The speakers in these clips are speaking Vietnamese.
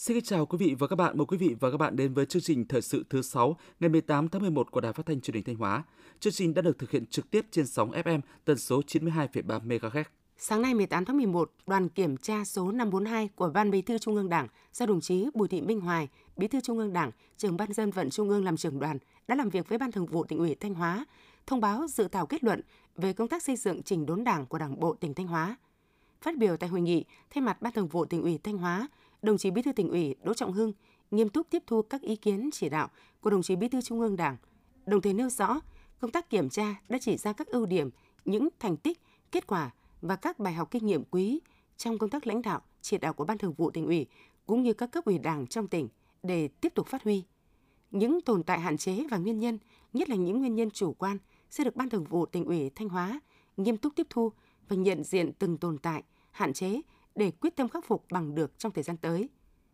Xin chào quý vị và các bạn. Mời quý vị và các bạn đến với chương trình Thời sự thứ 6 ngày 18 tháng 11 của Đài Phát thanh Truyền hình Thanh Hóa. Chương trình đã được thực hiện trực tiếp trên sóng FM tần số 92,3 MHz. Sáng nay 18 tháng 11, đoàn kiểm tra số 542 của Ban Bí thư Trung ương Đảng do đồng chí Bùi Thị Minh Hoài, Bí thư Trung ương Đảng, trưởng ban dân vận Trung ương làm trưởng đoàn đã làm việc với Ban Thường vụ tỉnh ủy Thanh Hóa, thông báo dự thảo kết luận về công tác xây dựng chỉnh đốn Đảng của Đảng bộ tỉnh Thanh Hóa. Phát biểu tại hội nghị, thay mặt Ban Thường vụ tỉnh ủy Thanh Hóa, đồng chí Bí thư tỉnh ủy Đỗ Trọng Hưng nghiêm túc tiếp thu các ý kiến chỉ đạo của đồng chí Bí thư Trung ương Đảng, đồng thời nêu rõ công tác kiểm tra đã chỉ ra các ưu điểm, những thành tích, kết quả và các bài học kinh nghiệm quý trong công tác lãnh đạo, chỉ đạo của Ban Thường vụ tỉnh ủy cũng như các cấp ủy Đảng trong tỉnh để tiếp tục phát huy. Những tồn tại hạn chế và nguyên nhân, nhất là những nguyên nhân chủ quan sẽ được Ban Thường vụ tỉnh ủy Thanh Hóa nghiêm túc tiếp thu và nhận diện từng tồn tại, hạn chế để quyết tâm khắc phục bằng được trong thời gian tới.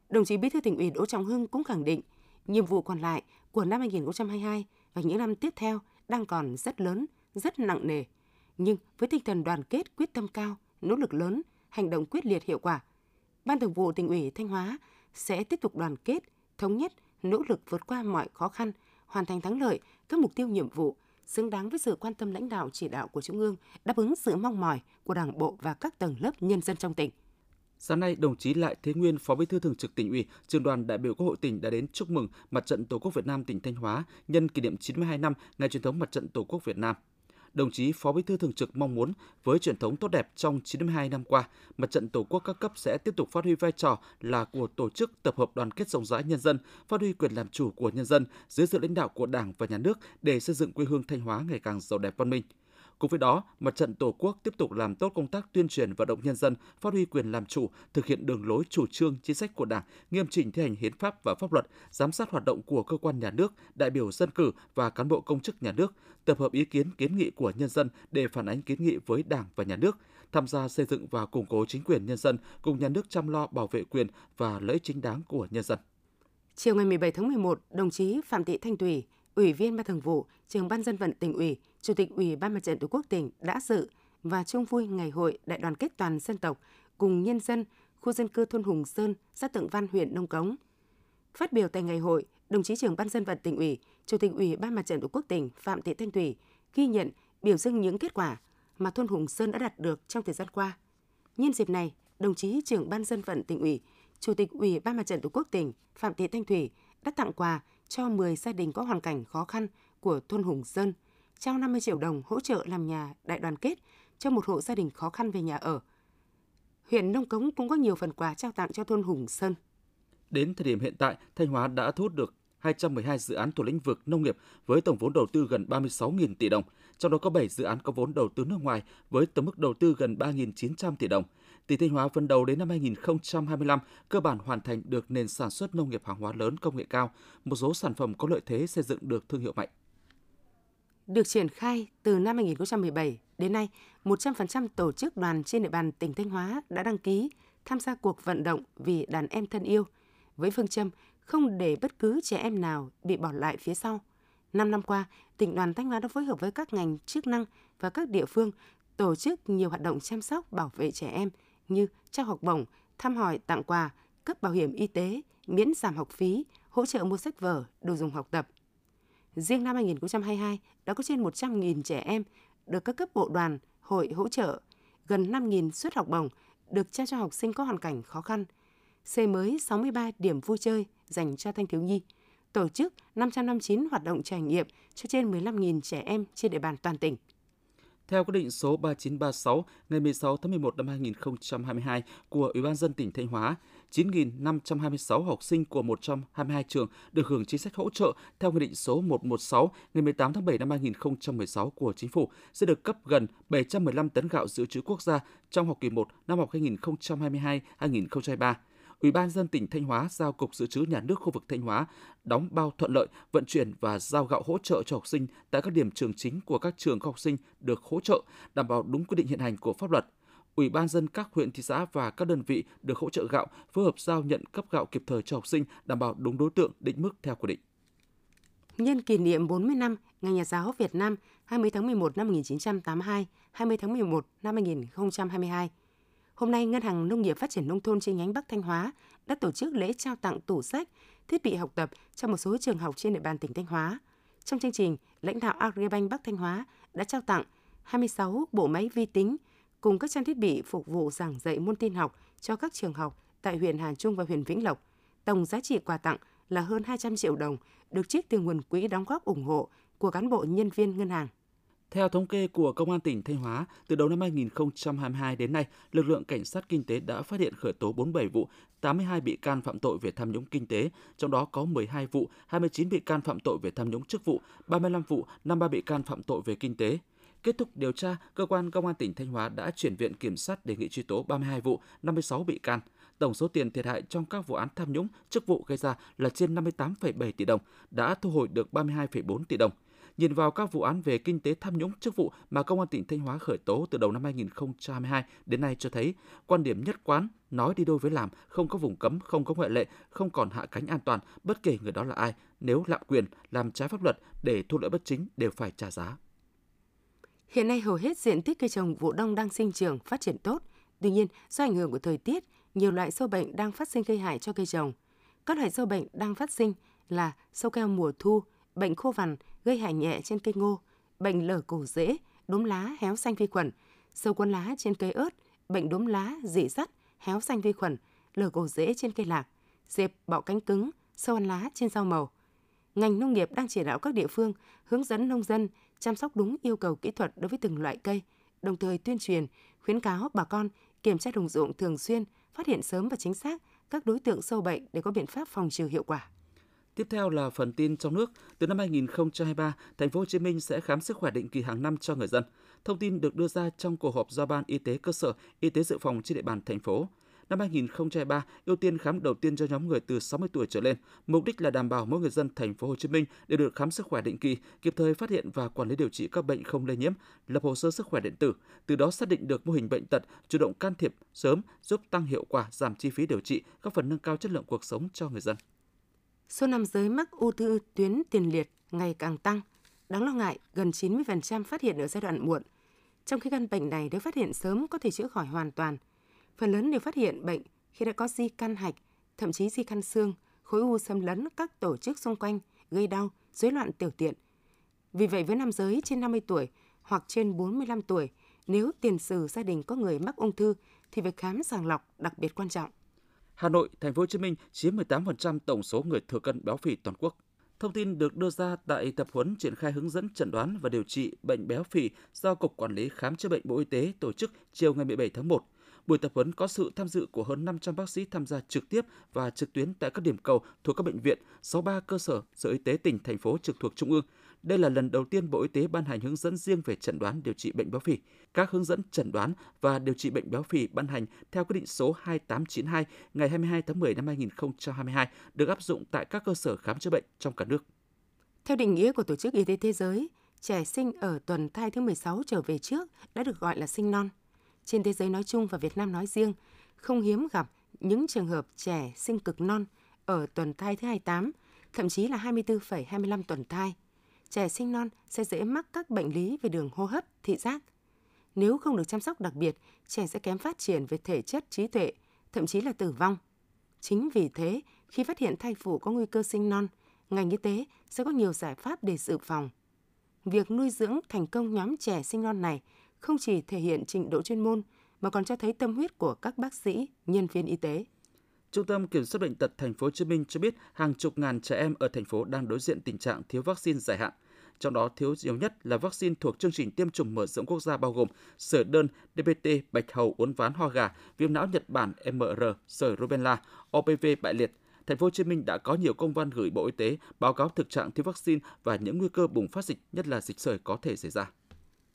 Đồng chí Bí thư tỉnh ủy Đỗ Trọng Hưng cũng khẳng định nhiệm vụ còn lại của năm 2022 và những năm tiếp theo đang còn rất lớn, rất nặng nề. Nhưng với tinh thần đoàn kết, quyết tâm cao, nỗ lực lớn, hành động quyết liệt hiệu quả, Ban Thường vụ tỉnh ủy Thanh Hóa sẽ tiếp tục đoàn kết, thống nhất, nỗ lực vượt qua mọi khó khăn, hoàn thành thắng lợi các mục tiêu nhiệm vụ, xứng đáng với sự quan tâm lãnh đạo chỉ đạo của Trung ương, đáp ứng sự mong mỏi của Đảng bộ và các tầng lớp nhân dân trong tỉnh. Sáng nay, đồng chí Lại Thế Nguyên, Phó Bí thư Thường trực tỉnh ủy, Trường đoàn đại biểu Quốc hội tỉnh đã đến chúc mừng Mặt trận Tổ quốc Việt Nam tỉnh Thanh Hóa nhân kỷ niệm 92 năm ngày truyền thống Mặt trận Tổ quốc Việt Nam. Đồng chí Phó Bí thư Thường trực mong muốn với truyền thống tốt đẹp trong 92 năm qua, Mặt trận Tổ quốc các cấp sẽ tiếp tục phát huy vai trò là của tổ chức tập hợp đoàn kết rộng rãi nhân dân, phát huy quyền làm chủ của nhân dân dưới sự lãnh đạo của Đảng và Nhà nước để xây dựng quê hương Thanh Hóa ngày càng giàu đẹp văn minh. Cùng với đó, Mặt trận Tổ quốc tiếp tục làm tốt công tác tuyên truyền vận động nhân dân phát huy quyền làm chủ, thực hiện đường lối chủ trương chính sách của Đảng, nghiêm chỉnh thi hành hiến pháp và pháp luật, giám sát hoạt động của cơ quan nhà nước, đại biểu dân cử và cán bộ công chức nhà nước, tập hợp ý kiến kiến nghị của nhân dân để phản ánh kiến nghị với Đảng và nhà nước, tham gia xây dựng và củng cố chính quyền nhân dân cùng nhà nước chăm lo bảo vệ quyền và lợi ích chính đáng của nhân dân. Chiều ngày 17 tháng 11, đồng chí Phạm Thị Thanh Tùy, Ủy viên Ban Thường vụ, Trưởng ban dân vận tỉnh ủy, Chủ tịch Ủy ban Mặt trận Tổ quốc tỉnh đã dự và chung vui ngày hội đại đoàn kết toàn dân tộc cùng nhân dân khu dân cư thôn Hùng Sơn, xã Tượng Văn, huyện Nông Cống. Phát biểu tại ngày hội, đồng chí trưởng ban dân vận tỉnh ủy, Chủ tịch Ủy ban Mặt trận Tổ quốc tỉnh Phạm Thị Thanh Thủy ghi nhận, biểu dương những kết quả mà thôn Hùng Sơn đã đạt được trong thời gian qua. Nhân dịp này, đồng chí trưởng ban dân vận tỉnh ủy, Chủ tịch Ủy ban Mặt trận Tổ quốc tỉnh Phạm Thị Thanh Thủy đã tặng quà cho 10 gia đình có hoàn cảnh khó khăn của thôn Hùng Sơn, trao 50 triệu đồng hỗ trợ làm nhà đại đoàn kết cho một hộ gia đình khó khăn về nhà ở. Huyện Nông Cống cũng có nhiều phần quà trao tặng cho thôn Hùng Sơn. Đến thời điểm hiện tại, Thanh Hóa đã thu hút được 212 dự án thuộc lĩnh vực nông nghiệp với tổng vốn đầu tư gần 36.000 tỷ đồng, trong đó có 7 dự án có vốn đầu tư nước ngoài với tổng mức đầu tư gần 3.900 tỷ đồng. Tỉnh Thanh Hóa phân đầu đến năm 2025 cơ bản hoàn thành được nền sản xuất nông nghiệp hàng hóa lớn công nghệ cao, một số sản phẩm có lợi thế xây dựng được thương hiệu mạnh. Được triển khai từ năm 2017 đến nay, 100% tổ chức đoàn trên địa bàn tỉnh Thanh Hóa đã đăng ký tham gia cuộc vận động vì đàn em thân yêu với phương châm không để bất cứ trẻ em nào bị bỏ lại phía sau. Năm năm qua, tỉnh đoàn Thanh Hóa đã phối hợp với các ngành chức năng và các địa phương tổ chức nhiều hoạt động chăm sóc bảo vệ trẻ em như trao học bổng, thăm hỏi tặng quà, cấp bảo hiểm y tế, miễn giảm học phí, hỗ trợ mua sách vở, đồ dùng học tập. Riêng năm 2022 đã có trên 100.000 trẻ em được các cấp bộ đoàn, hội hỗ trợ, gần 5.000 suất học bổng được trao cho học sinh có hoàn cảnh khó khăn, xây mới 63 điểm vui chơi dành cho thanh thiếu nhi, tổ chức 559 hoạt động trải nghiệm cho trên 15.000 trẻ em trên địa bàn toàn tỉnh. Theo quyết định số 3936 ngày 16 tháng 11 năm 2022 của Ủy ban dân tỉnh Thanh Hóa, 9.526 học sinh của 122 trường được hưởng chính sách hỗ trợ theo Nghị định số 116 ngày 18 tháng 7 năm 2016 của Chính phủ sẽ được cấp gần 715 tấn gạo dự trữ quốc gia trong học kỳ 1 năm học 2022-2023. Ủy ban dân tỉnh Thanh Hóa giao Cục Dự trữ Nhà nước khu vực Thanh Hóa đóng bao thuận lợi vận chuyển và giao gạo hỗ trợ cho học sinh tại các điểm trường chính của các trường học sinh được hỗ trợ, đảm bảo đúng quy định hiện hành của pháp luật. Ủy ban dân các huyện, thị xã và các đơn vị được hỗ trợ gạo phối hợp giao nhận cấp gạo kịp thời cho học sinh, đảm bảo đúng đối tượng định mức theo quy định. Nhân kỷ niệm 40 năm Ngày Nhà giáo Việt Nam 20 tháng 11 năm 1982, 20 tháng 11 năm 2022, Hôm nay, Ngân hàng Nông nghiệp Phát triển Nông thôn chi nhánh Bắc Thanh Hóa đã tổ chức lễ trao tặng tủ sách, thiết bị học tập cho một số trường học trên địa bàn tỉnh Thanh Hóa. Trong chương trình, lãnh đạo Agribank Bắc Thanh Hóa đã trao tặng 26 bộ máy vi tính cùng các trang thiết bị phục vụ giảng dạy môn tin học cho các trường học tại huyện Hà Trung và huyện Vĩnh Lộc. Tổng giá trị quà tặng là hơn 200 triệu đồng, được trích từ nguồn quỹ đóng góp ủng hộ của cán bộ nhân viên ngân hàng. Theo thống kê của Công an tỉnh Thanh Hóa, từ đầu năm 2022 đến nay, lực lượng cảnh sát kinh tế đã phát hiện khởi tố 47 vụ, 82 bị can phạm tội về tham nhũng kinh tế, trong đó có 12 vụ, 29 bị can phạm tội về tham nhũng chức vụ, 35 vụ, 53 bị can phạm tội về kinh tế. Kết thúc điều tra, cơ quan công an tỉnh Thanh Hóa đã chuyển viện kiểm sát đề nghị truy tố 32 vụ, 56 bị can. Tổng số tiền thiệt hại trong các vụ án tham nhũng, chức vụ gây ra là trên 58,7 tỷ đồng, đã thu hồi được 32,4 tỷ đồng. Nhìn vào các vụ án về kinh tế tham nhũng chức vụ mà Công an tỉnh Thanh Hóa khởi tố từ đầu năm 2022 đến nay cho thấy quan điểm nhất quán, nói đi đôi với làm, không có vùng cấm, không có ngoại lệ, không còn hạ cánh an toàn, bất kể người đó là ai, nếu lạm quyền, làm trái pháp luật để thu lợi bất chính đều phải trả giá. Hiện nay hầu hết diện tích cây trồng vụ đông đang sinh trưởng, phát triển tốt. Tuy nhiên, do ảnh hưởng của thời tiết, nhiều loại sâu bệnh đang phát sinh gây hại cho cây trồng. Các loại sâu bệnh đang phát sinh là sâu keo mùa thu, bệnh khô vằn gây hại nhẹ trên cây ngô, bệnh lở cổ rễ, đốm lá héo xanh vi khuẩn, sâu cuốn lá trên cây ớt, bệnh đốm lá, dị sắt, héo xanh vi khuẩn, lở cổ rễ trên cây lạc, dẹp bọ cánh cứng, sâu ăn lá trên rau màu. Ngành nông nghiệp đang chỉ đạo các địa phương hướng dẫn nông dân chăm sóc đúng yêu cầu kỹ thuật đối với từng loại cây, đồng thời tuyên truyền, khuyến cáo bà con kiểm tra đồng ruộng thường xuyên, phát hiện sớm và chính xác các đối tượng sâu bệnh để có biện pháp phòng trừ hiệu quả. Tiếp theo là phần tin trong nước. Từ năm 2023, thành phố Hồ Chí Minh sẽ khám sức khỏe định kỳ hàng năm cho người dân. Thông tin được đưa ra trong cuộc họp do Ban Y tế cơ sở, Y tế dự phòng trên địa bàn thành phố. Năm 2023, ưu tiên khám đầu tiên cho nhóm người từ 60 tuổi trở lên, mục đích là đảm bảo mỗi người dân thành phố Hồ Chí Minh đều được khám sức khỏe định kỳ, kịp thời phát hiện và quản lý điều trị các bệnh không lây nhiễm, lập hồ sơ sức khỏe điện tử, từ đó xác định được mô hình bệnh tật, chủ động can thiệp sớm, giúp tăng hiệu quả, giảm chi phí điều trị, góp phần nâng cao chất lượng cuộc sống cho người dân. Số nam giới mắc ung thư tuyến tiền liệt ngày càng tăng. Đáng lo ngại, gần 90% phát hiện ở giai đoạn muộn. Trong khi căn bệnh này nếu phát hiện sớm có thể chữa khỏi hoàn toàn. Phần lớn đều phát hiện bệnh khi đã có di căn hạch, thậm chí di căn xương, khối u xâm lấn các tổ chức xung quanh, gây đau, rối loạn tiểu tiện. Vì vậy với nam giới trên 50 tuổi hoặc trên 45 tuổi, nếu tiền sử gia đình có người mắc ung thư thì việc khám sàng lọc đặc biệt quan trọng. Hà Nội, Thành phố Hồ Chí Minh chiếm 18% tổng số người thừa cân béo phì toàn quốc. Thông tin được đưa ra tại tập huấn triển khai hướng dẫn chẩn đoán và điều trị bệnh béo phì do Cục Quản lý Khám chữa bệnh Bộ Y tế tổ chức chiều ngày 17 tháng 1. Buổi tập huấn có sự tham dự của hơn 500 bác sĩ tham gia trực tiếp và trực tuyến tại các điểm cầu thuộc các bệnh viện, 63 cơ sở sở y tế tỉnh, thành phố trực thuộc trung ương. Đây là lần đầu tiên Bộ Y tế ban hành hướng dẫn riêng về chẩn đoán điều trị bệnh béo phì. Các hướng dẫn chẩn đoán và điều trị bệnh béo phì ban hành theo quyết định số 2892 ngày 22 tháng 10 năm 2022 được áp dụng tại các cơ sở khám chữa bệnh trong cả nước. Theo định nghĩa của Tổ chức Y tế Thế giới, trẻ sinh ở tuần thai thứ 16 trở về trước đã được gọi là sinh non. Trên thế giới nói chung và Việt Nam nói riêng, không hiếm gặp những trường hợp trẻ sinh cực non ở tuần thai thứ 28, thậm chí là 24,25 tuần thai. Trẻ sinh non sẽ dễ mắc các bệnh lý về đường hô hấp, thị giác. Nếu không được chăm sóc đặc biệt, trẻ sẽ kém phát triển về thể chất, trí tuệ, thậm chí là tử vong. Chính vì thế, khi phát hiện thai phụ có nguy cơ sinh non, ngành y tế sẽ có nhiều giải pháp để dự phòng. Việc nuôi dưỡng thành công nhóm trẻ sinh non này không chỉ thể hiện trình độ chuyên môn mà còn cho thấy tâm huyết của các bác sĩ, nhân viên y tế. Trung tâm Kiểm soát bệnh tật thành phố Hồ Chí Minh cho biết hàng chục ngàn trẻ em ở thành phố đang đối diện tình trạng thiếu vaccine dài hạn. Trong đó thiếu nhiều nhất là vaccine thuộc chương trình tiêm chủng mở rộng quốc gia bao gồm sởi đơn, DPT, bạch hầu, uốn ván ho gà, viêm não Nhật Bản, MR, sởi rubella, OPV bại liệt. Thành phố Hồ Chí Minh đã có nhiều công văn gửi Bộ Y tế báo cáo thực trạng thiếu vaccine và những nguy cơ bùng phát dịch, nhất là dịch sởi có thể xảy ra.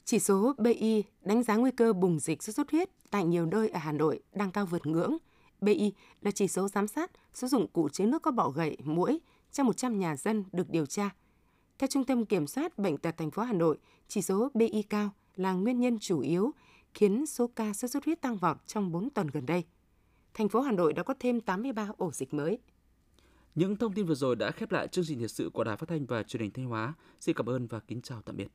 Chỉ số BI đánh giá nguy cơ bùng dịch sốt xuất huyết tại nhiều nơi ở Hà Nội đang cao vượt ngưỡng. BI là chỉ số giám sát số dụng cụ chứa nước có bọ gậy, muỗi trong 100 nhà dân được điều tra. Theo Trung tâm Kiểm soát Bệnh tật thành phố Hà Nội, chỉ số BI cao là nguyên nhân chủ yếu khiến số ca sốt xuất huyết tăng vọt trong 4 tuần gần đây. Thành phố Hà Nội đã có thêm 83 ổ dịch mới. Những thông tin vừa rồi đã khép lại chương trình thời sự của Đài Phát thanh và Truyền hình Thanh Hóa. Xin cảm ơn và kính chào tạm biệt.